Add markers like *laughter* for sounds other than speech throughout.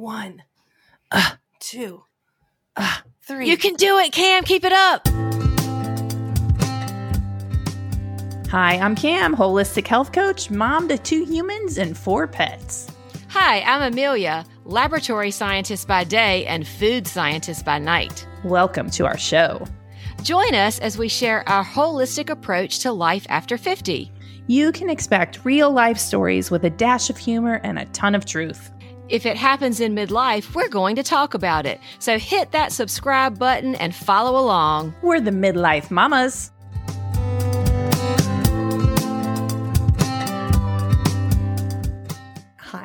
one, uh, two, uh, three. You can do it, Cam. Keep it up. Hi, I'm Cam, holistic health coach, mom to two humans and four pets. Hi, I'm Amelia, laboratory scientist by day and food scientist by night. Welcome to our show. Join us as we share our holistic approach to life after 50. You can expect real life stories with a dash of humor and a ton of truth. If it happens in midlife, we're going to talk about it. So hit that subscribe button and follow along. We're the midlife mommas.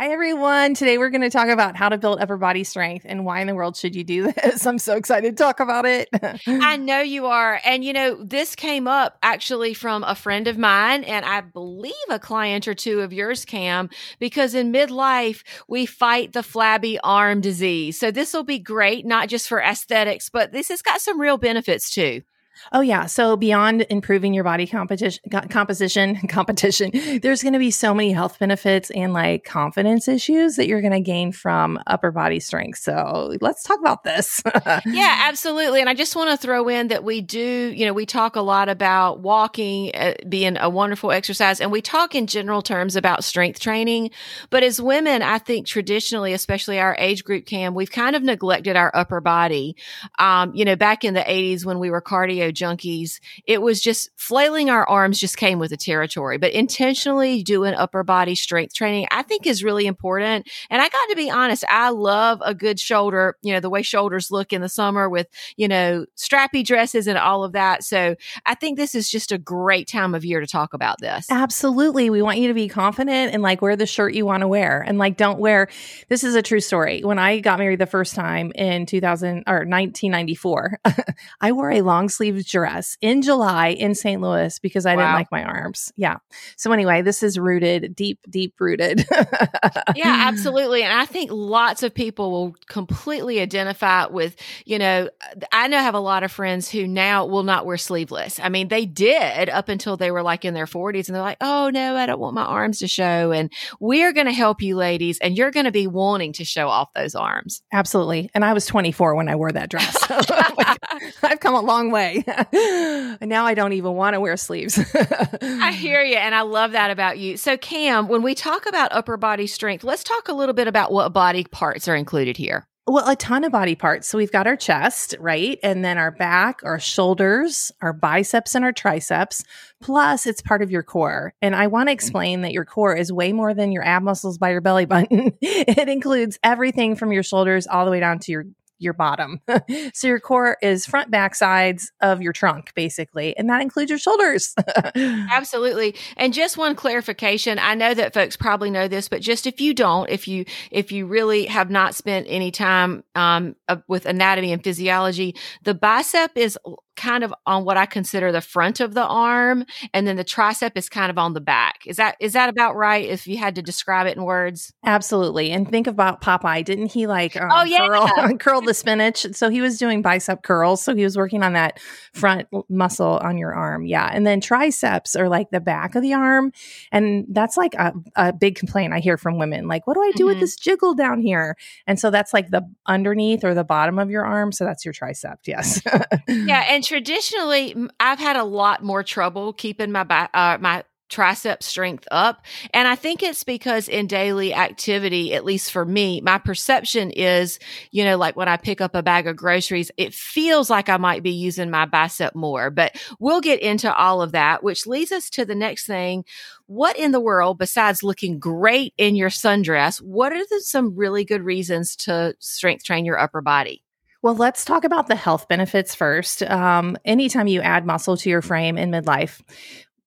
Everyone. Today we're going to talk about how to build upper body strength and why in the world should you do this. *laughs* I'm so excited to talk about it. *laughs* I know you are. And, you know, this came up actually from a friend of mine, and I believe a client or two of yours, Cam, because in midlife, we fight the flabby arm disease. So this will be great, not just for aesthetics, but this has got some real benefits too. Oh yeah. So beyond improving your body competition, composition, *laughs* competition, there's going to be so many health benefits and like confidence issues that you're going to gain from upper body strength. So let's talk about this. *laughs* yeah, absolutely. And I just want to throw in that we do, you know, we talk a lot about walking uh, being a wonderful exercise and we talk in general terms about strength training. But as women, I think traditionally, especially our age group cam, we've kind of neglected our upper body. Um, you know, back in the 80s when we were cardio junkies, it was just flailing our arms just came with the territory. But intentionally doing upper body strength training, I think is really important. And I got to be honest, I love a good shoulder, you know, the way shoulders look in the summer with, you know, strappy dresses and all of that. So I think this is just a great time of year to talk about this. Absolutely. We want you to be confident and like wear the shirt you want to wear. And like don't wear this is a true story. When I got married the first time in 2000 or 1994, *laughs* I wore a long sleeve dress in July in St. Louis because I wow. didn't like my arms. Yeah. So anyway, this is rooted deep, deep rooted. *laughs* yeah, absolutely. And I think lots of people will completely identify with, you know, I know I have a lot of friends who now will not wear sleeveless. I mean, they did up until they were like in their 40s and they're like, oh no, I don't want my arms to show. And we're going to help you ladies and you're going to be wanting to show off those arms. Absolutely. And I was 24 when I wore that dress. *laughs* *laughs* I've come a long way. And *laughs* now I don't even want to wear sleeves. *laughs* I hear you. And I love that about you. So, Cam, when we talk about upper body strength, let's talk a little bit about what body parts are included here. Well, a ton of body parts. So we've got our chest, right? And then our back, our shoulders, our biceps, and our triceps. Plus, it's part of your core. And I want to explain that your core is way more than your ab muscles by your belly button. *laughs* it includes everything from your shoulders all the way down to your your bottom. *laughs* so your core is front back sides of your trunk basically, and that includes your shoulders. *laughs* Absolutely. And just one clarification, I know that folks probably know this, but just if you don't, if you if you really have not spent any time um, uh, with anatomy and physiology, the bicep is kind of on what I consider the front of the arm, and then the tricep is kind of on the back. Is that is that about right? If you had to describe it in words, absolutely. And think about Popeye. Didn't he like um, oh yeah curl, *laughs* curl the spinach? So he was doing bicep curls. So he was working on that front muscle on your arm. Yeah, and then triceps are like the back of the arm, and that's like a, a big complaint I hear from women. Like, what do I do mm-hmm. with this jiggle down here? And so that's like the underneath or the bottom of your arm. So that's your tricep. Yes. yeah, and traditionally, I've had a lot more trouble keeping my uh, my tricep strength up. And I think it's because in daily activity, at least for me, my perception is, you know, like when I pick up a bag of groceries, it feels like I might be using my bicep more. But we'll get into all of that, which leads us to the next thing. What in the world, besides looking great in your sundress, what are the, some really good reasons to strength train your upper body? Well, let's talk about the health benefits first. Um, anytime you add muscle to your frame in midlife,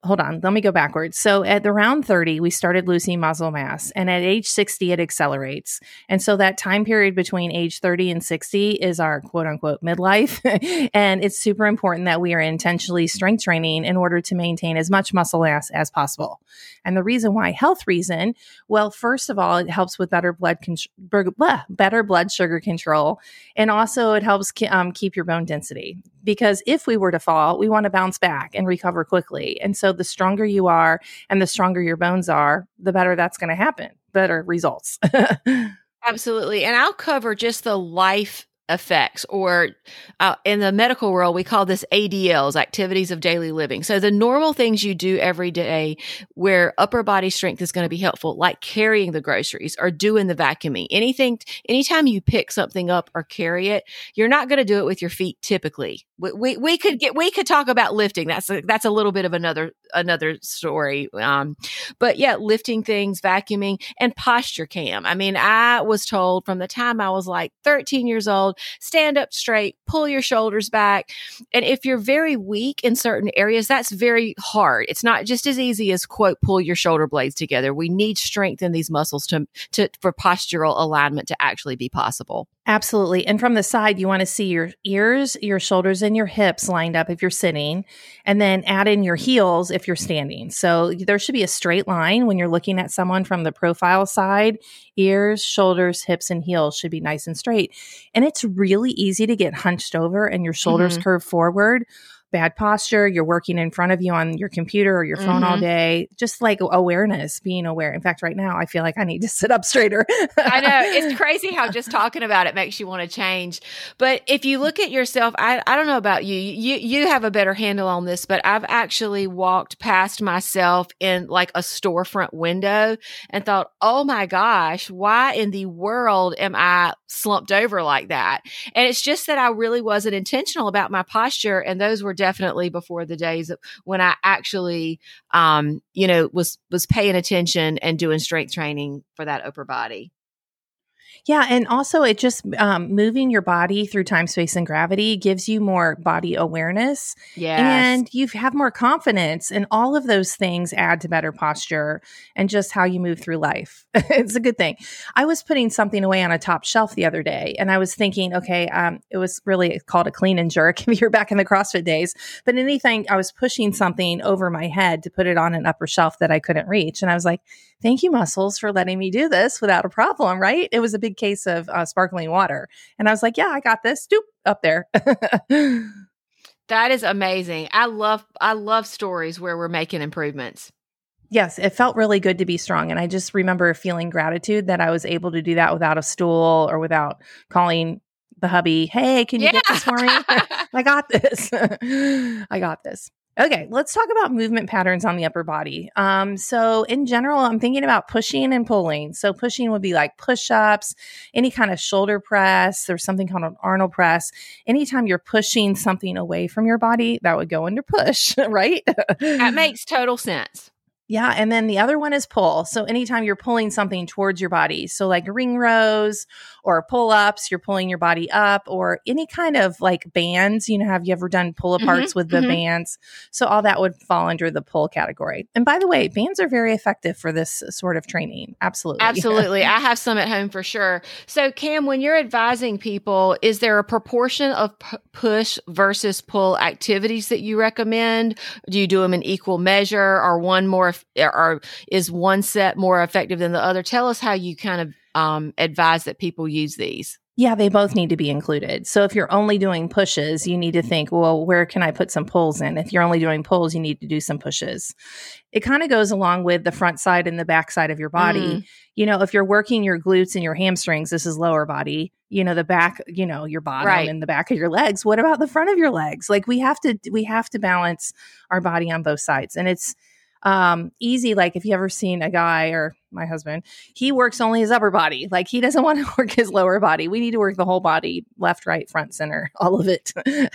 hold on, let me go backwards. So at the round 30, we started losing muscle mass, and at age 60, it accelerates. And so that time period between age 30 and 60 is our quote unquote midlife. *laughs* and it's super important that we are intentionally strength training in order to maintain as much muscle mass as possible. And the reason why, health reason, well, first of all, it helps with better blood con- better blood sugar control, and also it helps um, keep your bone density. Because if we were to fall, we want to bounce back and recover quickly. And so the stronger you are and the stronger your bones are, the better that's going to happen, better results. *laughs* Absolutely. And I'll cover just the life effects, or uh, in the medical world, we call this ADLs, activities of daily living. So the normal things you do every day where upper body strength is going to be helpful, like carrying the groceries or doing the vacuuming, anything, anytime you pick something up or carry it, you're not going to do it with your feet typically. We, we, could get, we could talk about lifting. That's a, that's a little bit of another, another story. Um, but yeah, lifting things, vacuuming and posture cam. I mean, I was told from the time I was like 13 years old, stand up straight, pull your shoulders back. And if you're very weak in certain areas, that's very hard. It's not just as easy as quote, pull your shoulder blades together. We need strength in these muscles to, to, for postural alignment to actually be possible. Absolutely. And from the side, you want to see your ears, your shoulders, and your hips lined up if you're sitting, and then add in your heels if you're standing. So there should be a straight line when you're looking at someone from the profile side. Ears, shoulders, hips, and heels should be nice and straight. And it's really easy to get hunched over and your shoulders mm-hmm. curve forward bad posture, you're working in front of you on your computer or your phone mm-hmm. all day, just like awareness, being aware. In fact, right now, I feel like I need to *laughs* sit up straighter. I know. *laughs* It's crazy how just talking about it makes you want to change. But if you look at yourself, I, I don't know about you, you, you have a better handle on this, but I've actually walked past myself in like a storefront window and thought, oh my gosh, why in the world am I slumped over like that? And it's just that I really wasn't intentional about my posture. And those were definitely before the days when I actually, um, you know, was was paying attention and doing strength training for that upper body. Yeah, and also it just um, moving your body through time, space, and gravity gives you more body awareness. Yeah, and you have more confidence, and all of those things add to better posture and just how you move through life. *laughs* it's a good thing. I was putting something away on a top shelf the other day, and I was thinking, okay, um, it was really called a clean and jerk *laughs* if you're back in the CrossFit days. But anything, I was pushing something over my head to put it on an upper shelf that I couldn't reach, and I was like, "Thank you, muscles, for letting me do this without a problem." Right? It was a big case of uh, sparkling water. And I was like, yeah, I got this. Stoop up there. *laughs* that is amazing. I love I love stories where we're making improvements. Yes, it felt really good to be strong. And I just remember feeling gratitude that I was able to do that without a stool or without calling the hubby, hey, can you yeah. get this for me? *laughs* I got this. *laughs* I got this. Okay, let's talk about movement patterns on the upper body. Um, so, in general, I'm thinking about pushing and pulling. So, pushing would be like push ups, any kind of shoulder press. There's something called an Arnold press. Anytime you're pushing something away from your body, that would go under push, *laughs* right? that makes total sense. Yeah. And then the other one is pull. So anytime you're pulling something towards your body, so like ring rows or pull ups, you're pulling your body up or any kind of like bands. You know, have you ever done pull aparts mm-hmm, with the mm-hmm. bands? So all that would fall under the pull category. And by the way, bands are very effective for this sort of training. Absolutely. *laughs* Absolutely. I have some at home for sure. So, Cam, when you're advising people, is there a proportion of p- push versus pull activities that you recommend? Do you do them in equal measure or one more? Or is one set more effective than the other? Tell us how you kind of um, advise that people use these. Yeah, they both need to be included. So if you're only doing pushes, you need to think, well, where can I put some pulls in? If you're only doing pulls, you need to do some pushes. It kind of goes along with the front side and the back side of your body. Mm. You know, if you're working your glutes and your hamstrings, this is lower body. You know, the back, you know, your bottom right. and the back of your legs. What about the front of your legs? Like we have to we have to balance our body on both sides. And it's um, easy. Like if you ever seen a guy or my husband, he works only his upper body. Like he doesn't *laughs* want to work his lower body. We need to work the whole body, left, right, front, center, *laughs* all of it. *laughs*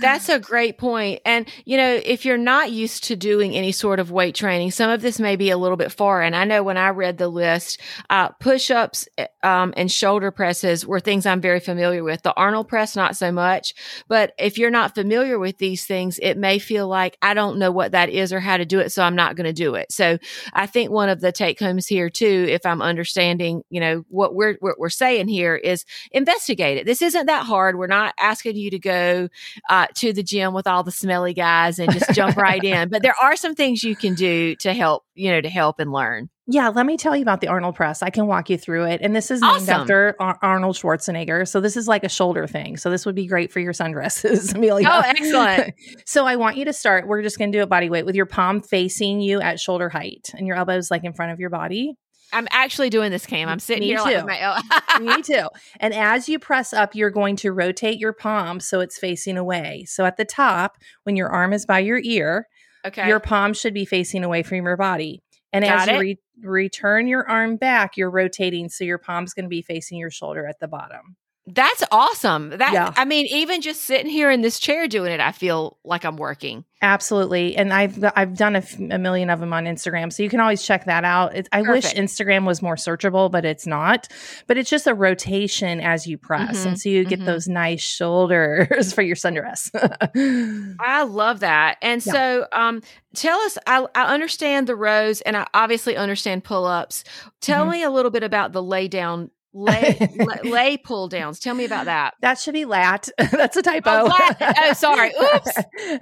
That's a great point. And, you know, if you're not used to doing any sort of weight training, some of this may be a little bit foreign. I know when I read the list, uh, push ups eh, um, and shoulder presses were things I'm very familiar with. The Arnold press, not so much. But if you're not familiar with these things, it may feel like I don't know what that is or how to do it. So I'm not going to do it. So I think one of the take here too, if I'm understanding, you know, what we're what we're saying here is investigate it. This isn't that hard. We're not asking you to go uh, to the gym with all the smelly guys and just jump right *laughs* in. But there are some things you can do to help, you know, to help and learn. Yeah, let me tell you about the Arnold press. I can walk you through it. And this is named awesome. after Ar- Arnold Schwarzenegger. So this is like a shoulder thing. So this would be great for your sundresses, *laughs* Amelia. Oh, excellent. *laughs* so I want you to start. We're just going to do a body weight with your palm facing you at shoulder height and your elbows like in front of your body. I'm actually doing this, Cam. I'm sitting Me here too. my *laughs* Me too. And as you press up, you're going to rotate your palm so it's facing away. So at the top, when your arm is by your ear, okay. your palm should be facing away from your body. And Got as you re- return your arm back, you're rotating so your palm's going to be facing your shoulder at the bottom. That's awesome. That Yeah. I mean, even just sitting here in this chair doing it, I feel like I'm working. Absolutely, and I've I've done a, f- a million of them on Instagram, so you can always check that out. It's, I wish Instagram was more searchable, but it's not. But it's just a rotation as you press, Mhm, and so you get mhm. those nice shoulders *laughs* for your sundress. *laughs* I love that. And Yeah. so, um, tell us. I, I understand the rows, and I obviously understand pull ups. Tell Mhm. me a little bit about the lay down, lay *laughs* lay, lay pull downs. Tell me about that. that should be lat. *laughs* That's a typo. Oh, lat. Oh, sorry. *laughs* Oops.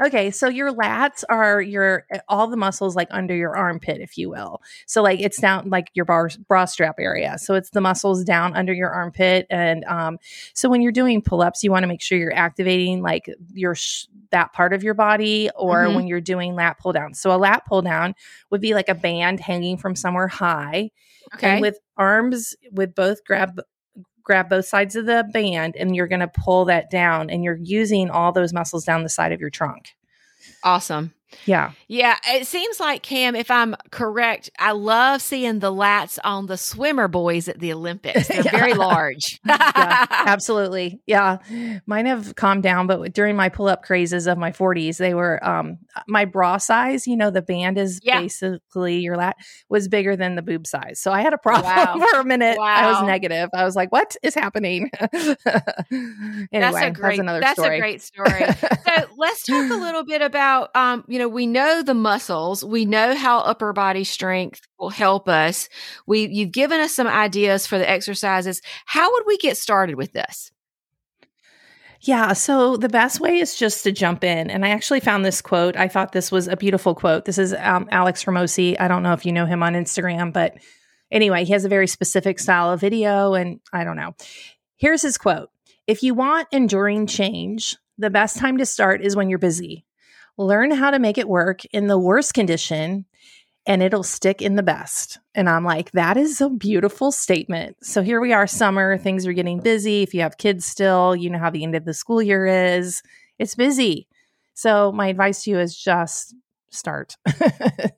okay, so your lats are your all the muscles like under your armpit, if you will. So like it's down like your bar, bra strap area. So it's the muscles down under your armpit, and um, so when you're doing pull ups, you want to make sure you're activating like your sh- that part of your body, or Mhm. when you're doing lat pull down. So a lat pull down would be like a band hanging from somewhere high, Okay. and with arms with both grab grab both sides of the band and you're going to pull that down and you're using all those muscles down the side of your trunk awesome. Yeah Yeah, it seems like Cam, if I'm correct, I love seeing the lats on the swimmer boys at the Olympics. They're *laughs* Yeah. very large. *laughs* yeah absolutely yeah mine have calmed down but during my pull-up crazes of my 40s they were um my bra size you know the band is Yeah. basically your lat was bigger than the boob size so i had a problem *laughs* Wow. for a minute i was negative i was like what is happening anyway that's a great. another that's story a great story. so let's talk a little bit about. Um, you know, we know the muscles. We know how upper body strength will help us. We you've given us some ideas for the exercises. How would we get started with this? Yeah. So the best way is just to jump in. And I actually found this quote. I thought this was a beautiful quote. This is um, Alex Hormozi. I don't know if you know him on Instagram, but anyway, he has a very specific style of video. And I don't know. Here's his quote If you want enduring change, the best time to start is when you're busy. Learn how to make it work in the worst condition and it'll stick in the best. And I'm like, that is a beautiful statement. So here we are, summer, things are getting busy. If you have kids still, you know how the end of the school year is. It's busy. So my advice to you is just start. *laughs*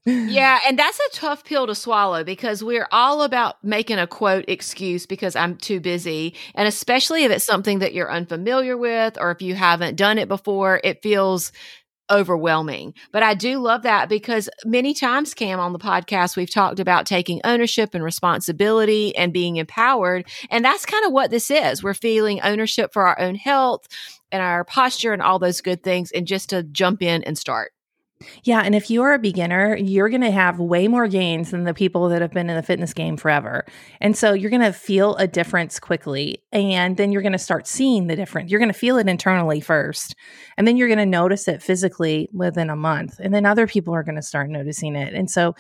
Yeah, and that's a tough pill to swallow because we're all about making a quote excuse because I'm too busy. And especially if it's something that you're unfamiliar with or if you haven't done it before, it feels overwhelming. But I do love that because many times, Cam, on the podcast, we've talked about taking ownership and responsibility and being empowered. And that's kind of what this is. We're feeling ownership for our own health and our posture and all those good things, and just to jump in and start. Yeah. And if you're a beginner, you're going to have way more gains than the people that have been in the fitness game forever. And so you're going to feel a difference quickly. And then you're going to start seeing the difference. You're going to feel it internally first. And then you're going to notice it physically within a month. And then other people are going to start noticing it. And so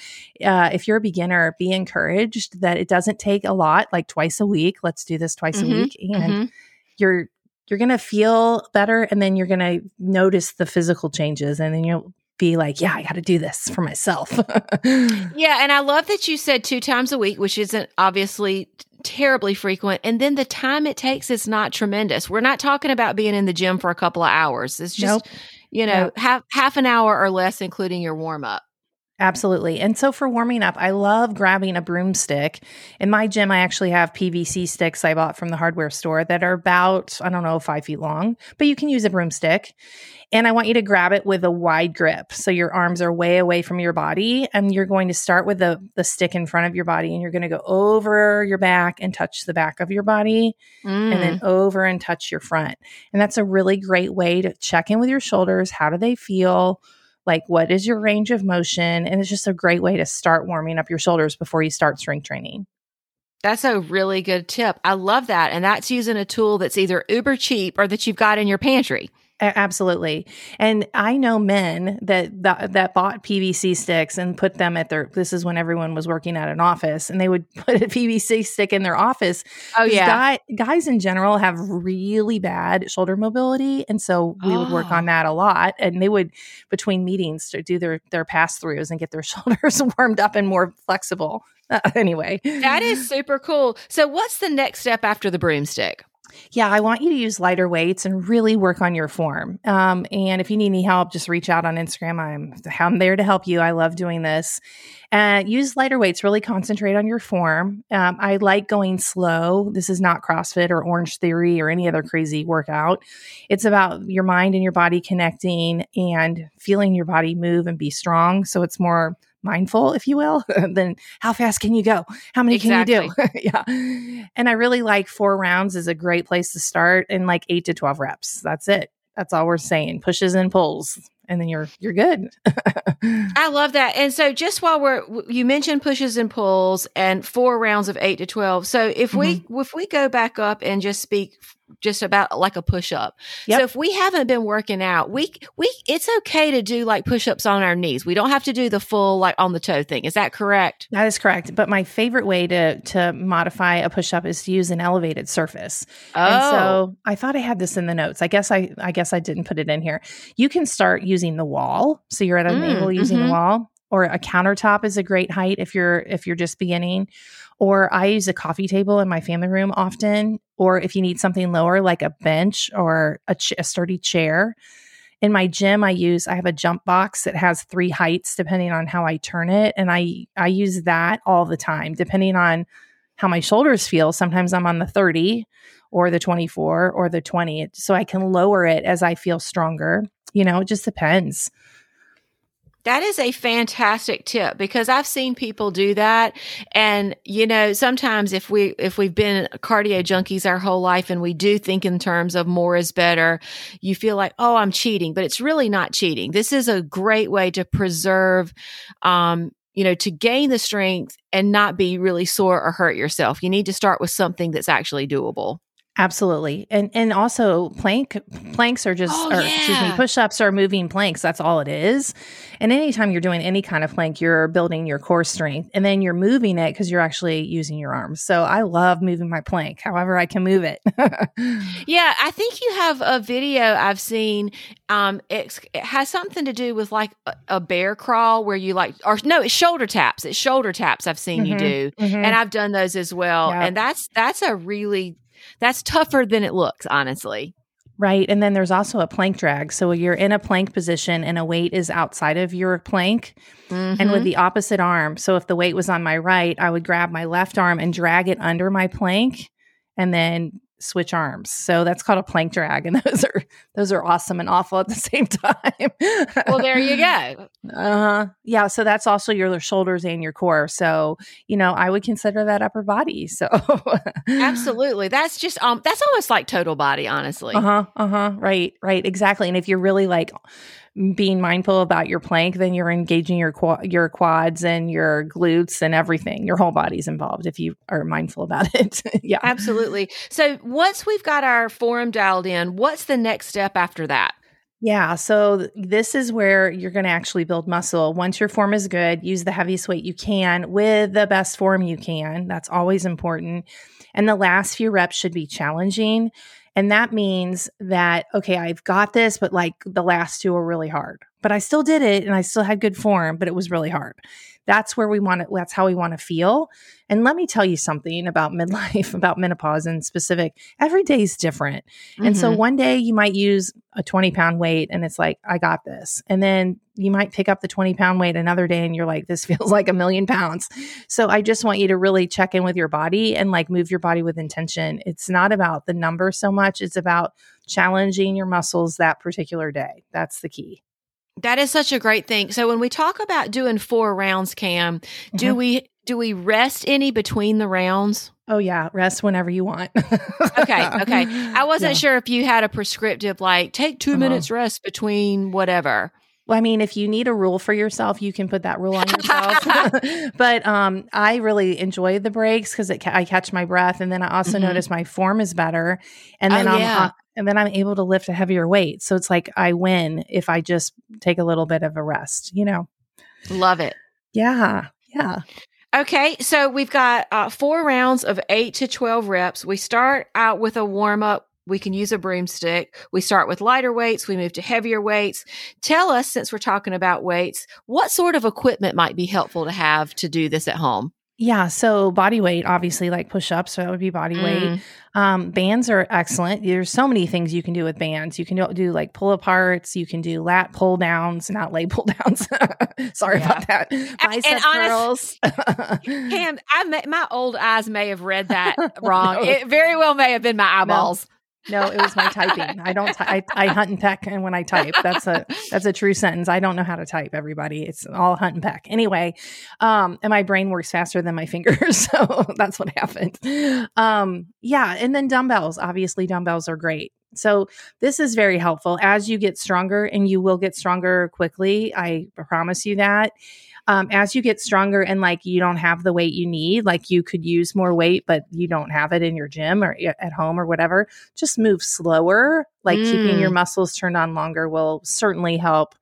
uh, if you're a beginner, be encouraged that it doesn't take a lot, like twice a week. Let's do this twice Mhm, a week. And Mhm. you're, you're going to feel better and then you're going to notice the physical changes and then you'll be like, yeah, I got to do this for myself. *laughs* Yeah, and I love that you said two times a week, which isn't obviously terribly frequent. And then the time it takes is not tremendous. We're not talking about being in the gym for a couple of hours. It's just, Nope. you know, Nope. half half an hour or less, including your warm up. Absolutely. And so for warming up, I love grabbing a broomstick. In my gym, I actually have PVC sticks I bought from the hardware store that are about, I don't know, five feet long, but you can use a broomstick. And I want you to grab it with a wide grip. So your arms are way away from your body. And you're going to start with the, the stick in front of your body and you're going to go over your back and touch the back of your body and then mm. over and touch your front. And that's a really great way to check in with your shoulders. How do they feel? Like, what is your range of motion? And it's just a great way to start warming up your shoulders before you start strength training. That's a really good tip. I love that. And that's using a tool that's either uber cheap or that you've got in your pantry. Absolutely. And I know men that, that that bought PVC sticks and put them at their this is when everyone was working at an office and they would *laughs* put a PVC stick in their office. Oh yeah. Guy, guys in general have really bad shoulder mobility and so we oh. would work on oh. that a lot and they would between meetings to do their their pass-throughs and get their *laughs* shoulders *laughs* warmed up and more flexible. Uh, anyway. That is super cool. So what's the next step after the broomstick? Yeah, I want you to use lighter weights and really work on your form. Um, and if you need any help, just reach out on Instagram. I'm I'm there to help you. I love doing this. Uh, use lighter weights. Really concentrate on your form. Um, I like going slow. This is not CrossFit or Orange Theory or any other crazy workout. It's about your mind and your body connecting and feeling your body move and be strong. So it's more mindful, if you will, *laughs* then how fast can you go? How many exactly. can you do? *laughs* yeah. And I really like four rounds is a great place to start and like eight to 12 reps. That's it. That's all we're saying. Pushes and pulls and then you're you're good. *laughs* I love that. And so just while we're you mentioned pushes and pulls and four rounds of 8 to 12. So if mm-hmm. we if we go back up and just speak just about like a push up. Yep. So if we haven't been working out, we we it's okay to do like push ups on our knees. We don't have to do the full like on the toe thing. Is that correct? That is correct. But my favorite way to to modify a push up is to use an elevated surface. Oh. And so oh. I thought I had this in the notes. I guess I I guess I didn't put it in here. You can start using the wall. So you're at an mm, angle using mm-hmm. the wall or a countertop is a great height if you're if you're just beginning or I use a coffee table in my family room often. Or if you need something lower, like a bench or a, ch- a sturdy chair. In my gym, I use I have a jump box that has three heights depending on how I turn it, and I I use that all the time depending on how my shoulders feel. Sometimes I'm on the 30 or the 24 or the 20, so I can lower it as I feel stronger. You know, it just depends. That is a fantastic tip because I've seen people do that. And, you know, sometimes if we, if we've been cardio junkies our whole life and we do think in terms of more is better, you feel like, oh, I'm cheating, but it's really not cheating. This is a great way to preserve, um, you know, to gain the strength and not be really sore or hurt yourself. You need to start with something that's actually doable. Absolutely. And and also plank planks are just oh, or yeah. excuse me, push-ups are moving planks. That's all it is. And anytime you're doing any kind of plank, you're building your core strength and then you're moving it because you're actually using your arms. So I love moving my plank, however I can move it. *laughs* yeah, I think you have a video I've seen. Um it has something to do with like a, a, bear crawl where you like or no, it's shoulder taps. It's shoulder taps I've seen mm-hmm, you do. Mm-hmm. And I've done those as well. Yep. And that's that's a really that's tougher than it looks, honestly. Right. And then there's also a plank drag. So you're in a plank position and a weight is outside of your plank mm-hmm. and with mm-hmm. the opposite arm. So if the weight was on my right, I would grab my left arm and drag it under my plank and then switch arms. So that's called a plank drag, and *laughs* those are those are awesome and awful at the same time. well, there you go. *laughs* Uh, huh. yeah. So that's also your shoulders and your core. So you know, I would consider that upper body. So *laughs* absolutely, that's just um, that's almost like total body, honestly. Uh huh. Uh huh. Right. Right. Exactly. And if you're really like being mindful about your plank, then you're engaging your your quads and your glutes and everything. Your whole body's involved if you are mindful about *laughs* it. yeah, absolutely. So once we've got our form dialed in, what's the next step after that? Yeah, so this is where you're going to actually build muscle. Once your form is good, use the heaviest weight you can with the best form you can. That's always important. And the last few reps should be challenging. And that means that, okay, I've got this, but like the last two are really hard. But I still did it and I still had good form, but it was really hard. That's where we want to, that's how we want to feel. And let me tell you something about *laughs* midlife, about menopause in specific. Every day is different. Mm-hmm. And so mm-hmm. one day you might use a 20 pound weight and it's like, I got this. And then you might pick up the 20 pound weight another day and you're like, this *laughs* feels like a million pounds. So I just want you to really check in with your body and like move your body with intention. It's not about the number so much, it's about challenging your muscles that particular day. That's the key. That is such a great thing. So when we talk about doing four rounds, Cam, mm-hmm. do we do we rest any between the rounds? Oh yeah, rest whenever you want. okay, okay. I *laughs* wasn't yeah. sure if you had a prescriptive like take 2 uh-huh. minutes rest between whatever. Well, I mean, if you need a rule for yourself, you can put that rule on yourself. *laughs* *laughs* but um, I really enjoy the breaks because ca- I catch my breath, and then I also mm-hmm. notice my form is better, and then oh, I'm yeah. And then I'm able to lift a heavier weight. So it's like I win if I just take a little bit of a rest, you know? Love it. Yeah. Yeah. Okay, so we've got uh, four rounds of eight to 12 reps. We start out with a warm up. We can use a broomstick. We start with lighter weights. We move to heavier weights. Tell us, since we're talking about weights, what sort of equipment might be helpful to have to do this at home? Yeah. So body weight, obviously, like push ups, so that would be body Mm. weight. Um, bands are excellent. There's so many things you can do with bands. You can do, do like pull aparts. You can do lat pull downs, not leg *laughs* pull downs. *laughs* Sorry Yeah. about that. Bicep honest- curls. Cam, I may, my old eyes may have read that *laughs* wrong. No. It very well may have been my eyeballs. No, it was my typing. I don't. Ty- I, I hunt and peck, and when I type, that's a that's a true sentence. I don't know how to type. Everybody, it's all hunt and peck. Anyway, um, and my brain works faster than my *laughs* fingers, so that's what happened. Um, yeah, and then dumbbells. Obviously, dumbbells are great. So this is very helpful as you get stronger, and you will get stronger quickly. I promise you that. Um, as you get stronger and like you don't have the weight you need, like you could use more weight, but you don't have it in your gym or at home or whatever, just move slower. Like keeping Mm. your muscles turned on longer will certainly help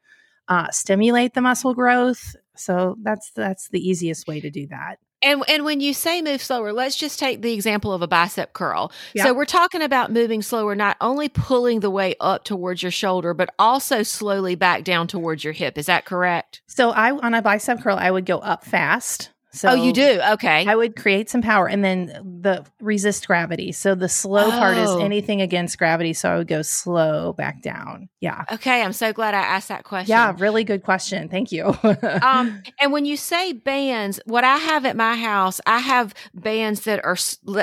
uh, stimulate the muscle growth. So that's that's the easiest way to do that. And and when you say move slower, let's just take the example of a bicep curl. So we're talking about moving slower, not only pulling the weight up towards your shoulder, but also slowly back down towards your hip. Is that correct? So I on a bicep curl, I would go up fast. So oh, you do. Okay. I would create some power and then the resist gravity. So the slow part is Oh. anything against gravity. So I would go slow back down. Yeah. okay. I'm so glad I asked that question. Yeah. Really good question. Thank you. *laughs* um, and when you say bands, what I have at my house, I have bands that are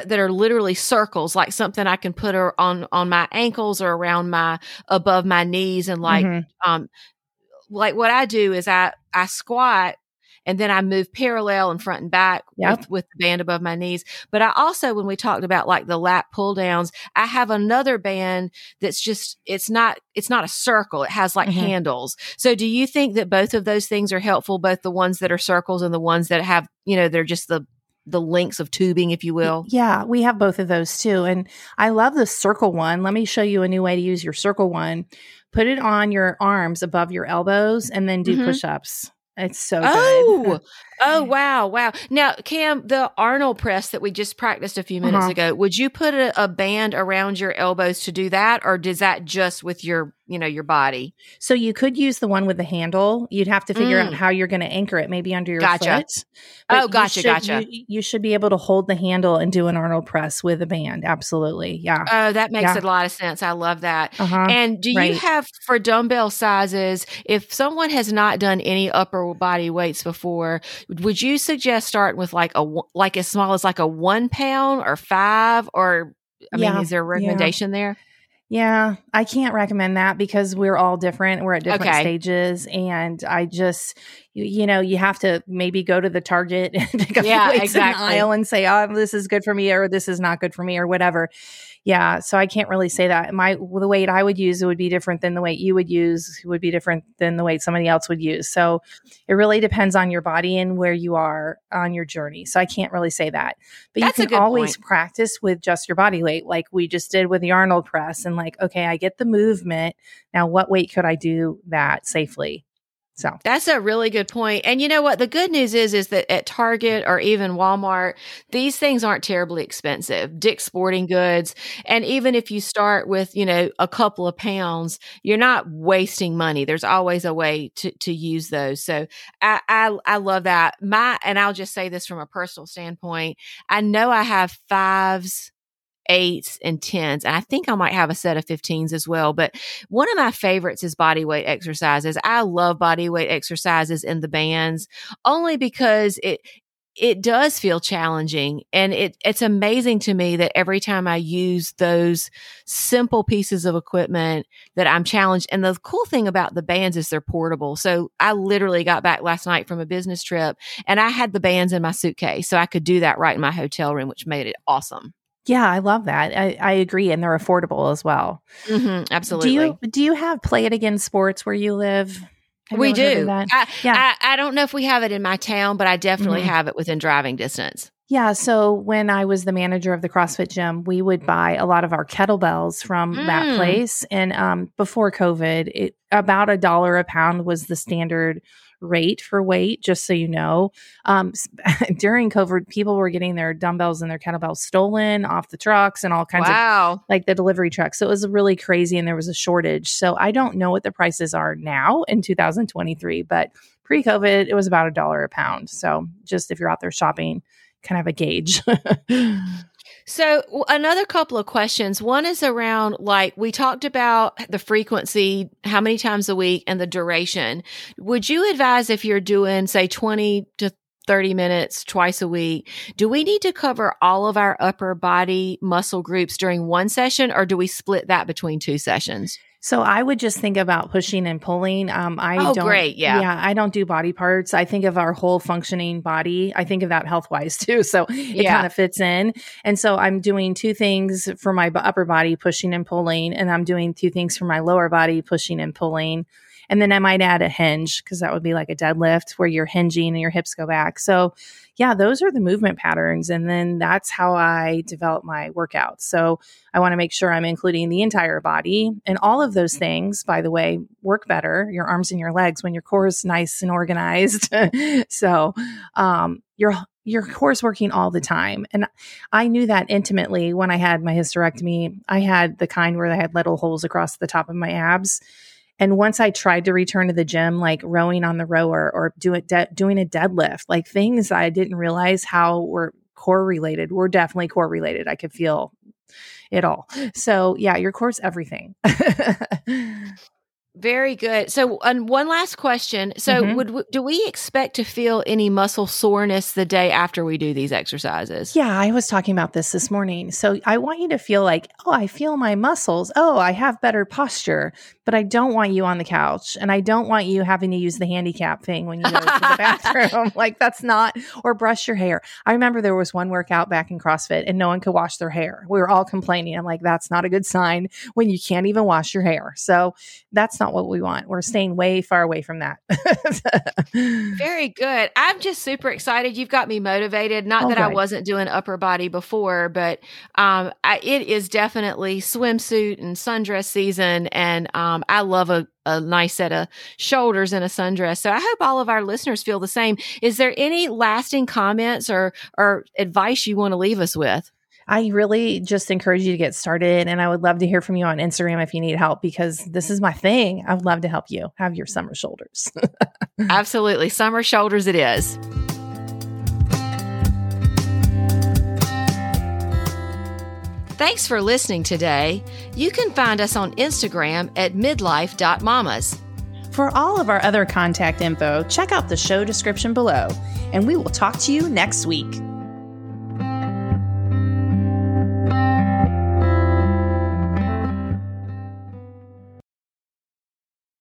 that are literally circles, like something I can put on on my ankles or around my above my knees, and like Mhm. um, like what I do is I I squat. And then I move parallel and front and back Yep. with, with the band above my knees. But I also, when we talked about like the lat pull downs, I have another band that's just, it's not, it's not a circle. It has like Mhm. handles. So do you think that both of those things are helpful? Both the ones that are circles and the ones that have, you know, they're just the, the links of tubing, if you will. Yeah, we have both of those too. And I love the circle one. Let me show you a new way to use your circle one. Put it on your arms above your elbows and then do Mhm. push ups. It's so Oh, good. oh, *laughs* wow, wow. Now, Cam, the Arnold press that we just practiced a few minutes Uh-huh. ago, would you put a, a band around your elbows to do that, or does that just with your, you know, your body? So you could use the one with the handle. You'd have to figure Mm. out how you're going to anchor it, maybe under your Gotcha. foot. Oh, you gotcha, should- gotcha. You, you should be able to hold the handle and do an Arnold press with a band. Absolutely. Yeah. Oh, that makes Yeah. a lot of sense. I love that. Uh-huh. And do right. you have for dumbbell sizes, if someone has not done any upper body weights before, would you suggest starting with like a like as small as like a one pound or five or I Yeah, mean, is there a yeah. recommendation there? Yeah, I can't recommend that because we're all different. We're at different Okay. stages, and I just, you, you know, you have to maybe go to the Target *laughs* and pick up Yeah, the exactly. aisle and say, "Oh, this is good for me," or "This is not good for me," or whatever. Yeah, so I can't really say that. My the weight I would use would be different than the weight you would use. Would be different than the weight somebody else would use. So it really depends on your body and where you are on your journey. So I can't really say that. But That's you can always point. practice with just your body weight, like we just did with the Arnold press, and like, okay, I get the movement. Now, what weight could I do that safely? So That's a really good point. And you know what? The good news is, is that at Target or even Walmart, these things aren't terribly expensive. Dick's Sporting Goods. And even if you start with, you know, a couple of pounds, you're not wasting money. There's always a way to, to use those. So I, I, I love that. My, and I'll just say this from a personal standpoint. I know I have fives, eights and tens. And I think I might have a set of 15s as well. But one of my favorites is body weight exercises. I love body weight exercises in the bands only because it, it does feel challenging and it, it's amazing to me that every time I use those simple pieces of equipment that I'm challenged. And the cool thing about the bands is they're portable. So I literally got back last night from a business trip and I had the bands in my suitcase. So I could do that right in my hotel room, which made it awesome. Yeah, I love that. I, I agree, and they're affordable as well. hmm absolutely. Do you do you have play it again sports where you live? Have we do. I, Yeah. I, I don't know if we have it in my town, but I definitely Mhm. have it within driving distance. Yeah. So when I was the manager of the CrossFit gym, we would buy a lot of our kettlebells from mm. that place. And um, before COVID, it about a dollar a pound was the standard rate for weight, just so you know. Um, *laughs* during COVID, people were getting their dumbbells and their kettlebells stolen off the trucks and all kinds wow. of like the delivery trucks. So it was really crazy and there was a shortage. So I don't know what the prices are now in 2023, but pre COVID, it was about a dollar a pound. So just if you're out there shopping, kind of a gauge. *laughs* So, another couple of questions. One is around like we talked about the frequency, how many times a week, and the duration. Would you advise if you're doing, say, 20 to 30 minutes twice a week, do we need to cover all of our upper body muscle groups during one session, or do we split that between two sessions? So I would just think about pushing and pulling. Um, I oh, don't, great, yeah, yeah. I don't do body parts. I think of our whole functioning body. I think of that health wise *laughs* too. So it yeah. kind of fits in. And so I'm doing two things for my upper body, pushing and pulling, and I'm doing two things for my lower body, pushing and pulling. And then I might add a hinge because that would be like a deadlift where you're hinging and your hips go back. So, yeah, those are the movement patterns. And then that's how I develop my workouts. So, I want to make sure I'm including the entire body. And all of those things, by the way, work better your arms and your legs when your core is nice and organized. *laughs* so, um, your your core is working all the time. And I knew that intimately when I had my hysterectomy. I had the kind where I had little holes across the top of my abs. And once I tried to return to the gym, like rowing on the rower or do it de- doing a deadlift, like things I didn't realize how were core related, were definitely core related. I could feel it all. So yeah, your core's everything. *laughs* Very good. So, and one last question. So, mm-hmm. would do we expect to feel any muscle soreness the day after we do these exercises? Yeah, I was talking about this this morning. So, I want you to feel like, oh, I feel my muscles. Oh, I have better posture but I don't want you on the couch and I don't want you having to use the handicap thing when you go to the *laughs* bathroom. *laughs* like that's not, or brush your hair. I remember there was one workout back in CrossFit and no one could wash their hair. We were all complaining. I'm like, that's not a good sign when you can't even wash your hair. So that's not what we want. We're staying way far away from that. *laughs* Very good. I'm just super excited. You've got me motivated. Not oh, that good. I wasn't doing upper body before, but um, I, it is definitely swimsuit and sundress season. And um, um, I love a, a nice set of shoulders in a sundress. So I hope all of our listeners feel the same. Is there any lasting comments or, or advice you want to leave us with? I really just encourage you to get started. And I would love to hear from you on Instagram if you need help because this is my thing. I would love to help you have your summer shoulders. *laughs* Absolutely. Summer shoulders it is. Thanks for listening today. You can find us on Instagram at midlife.mommas. For all of our other contact info, check out the show description below, and we will talk to you next week.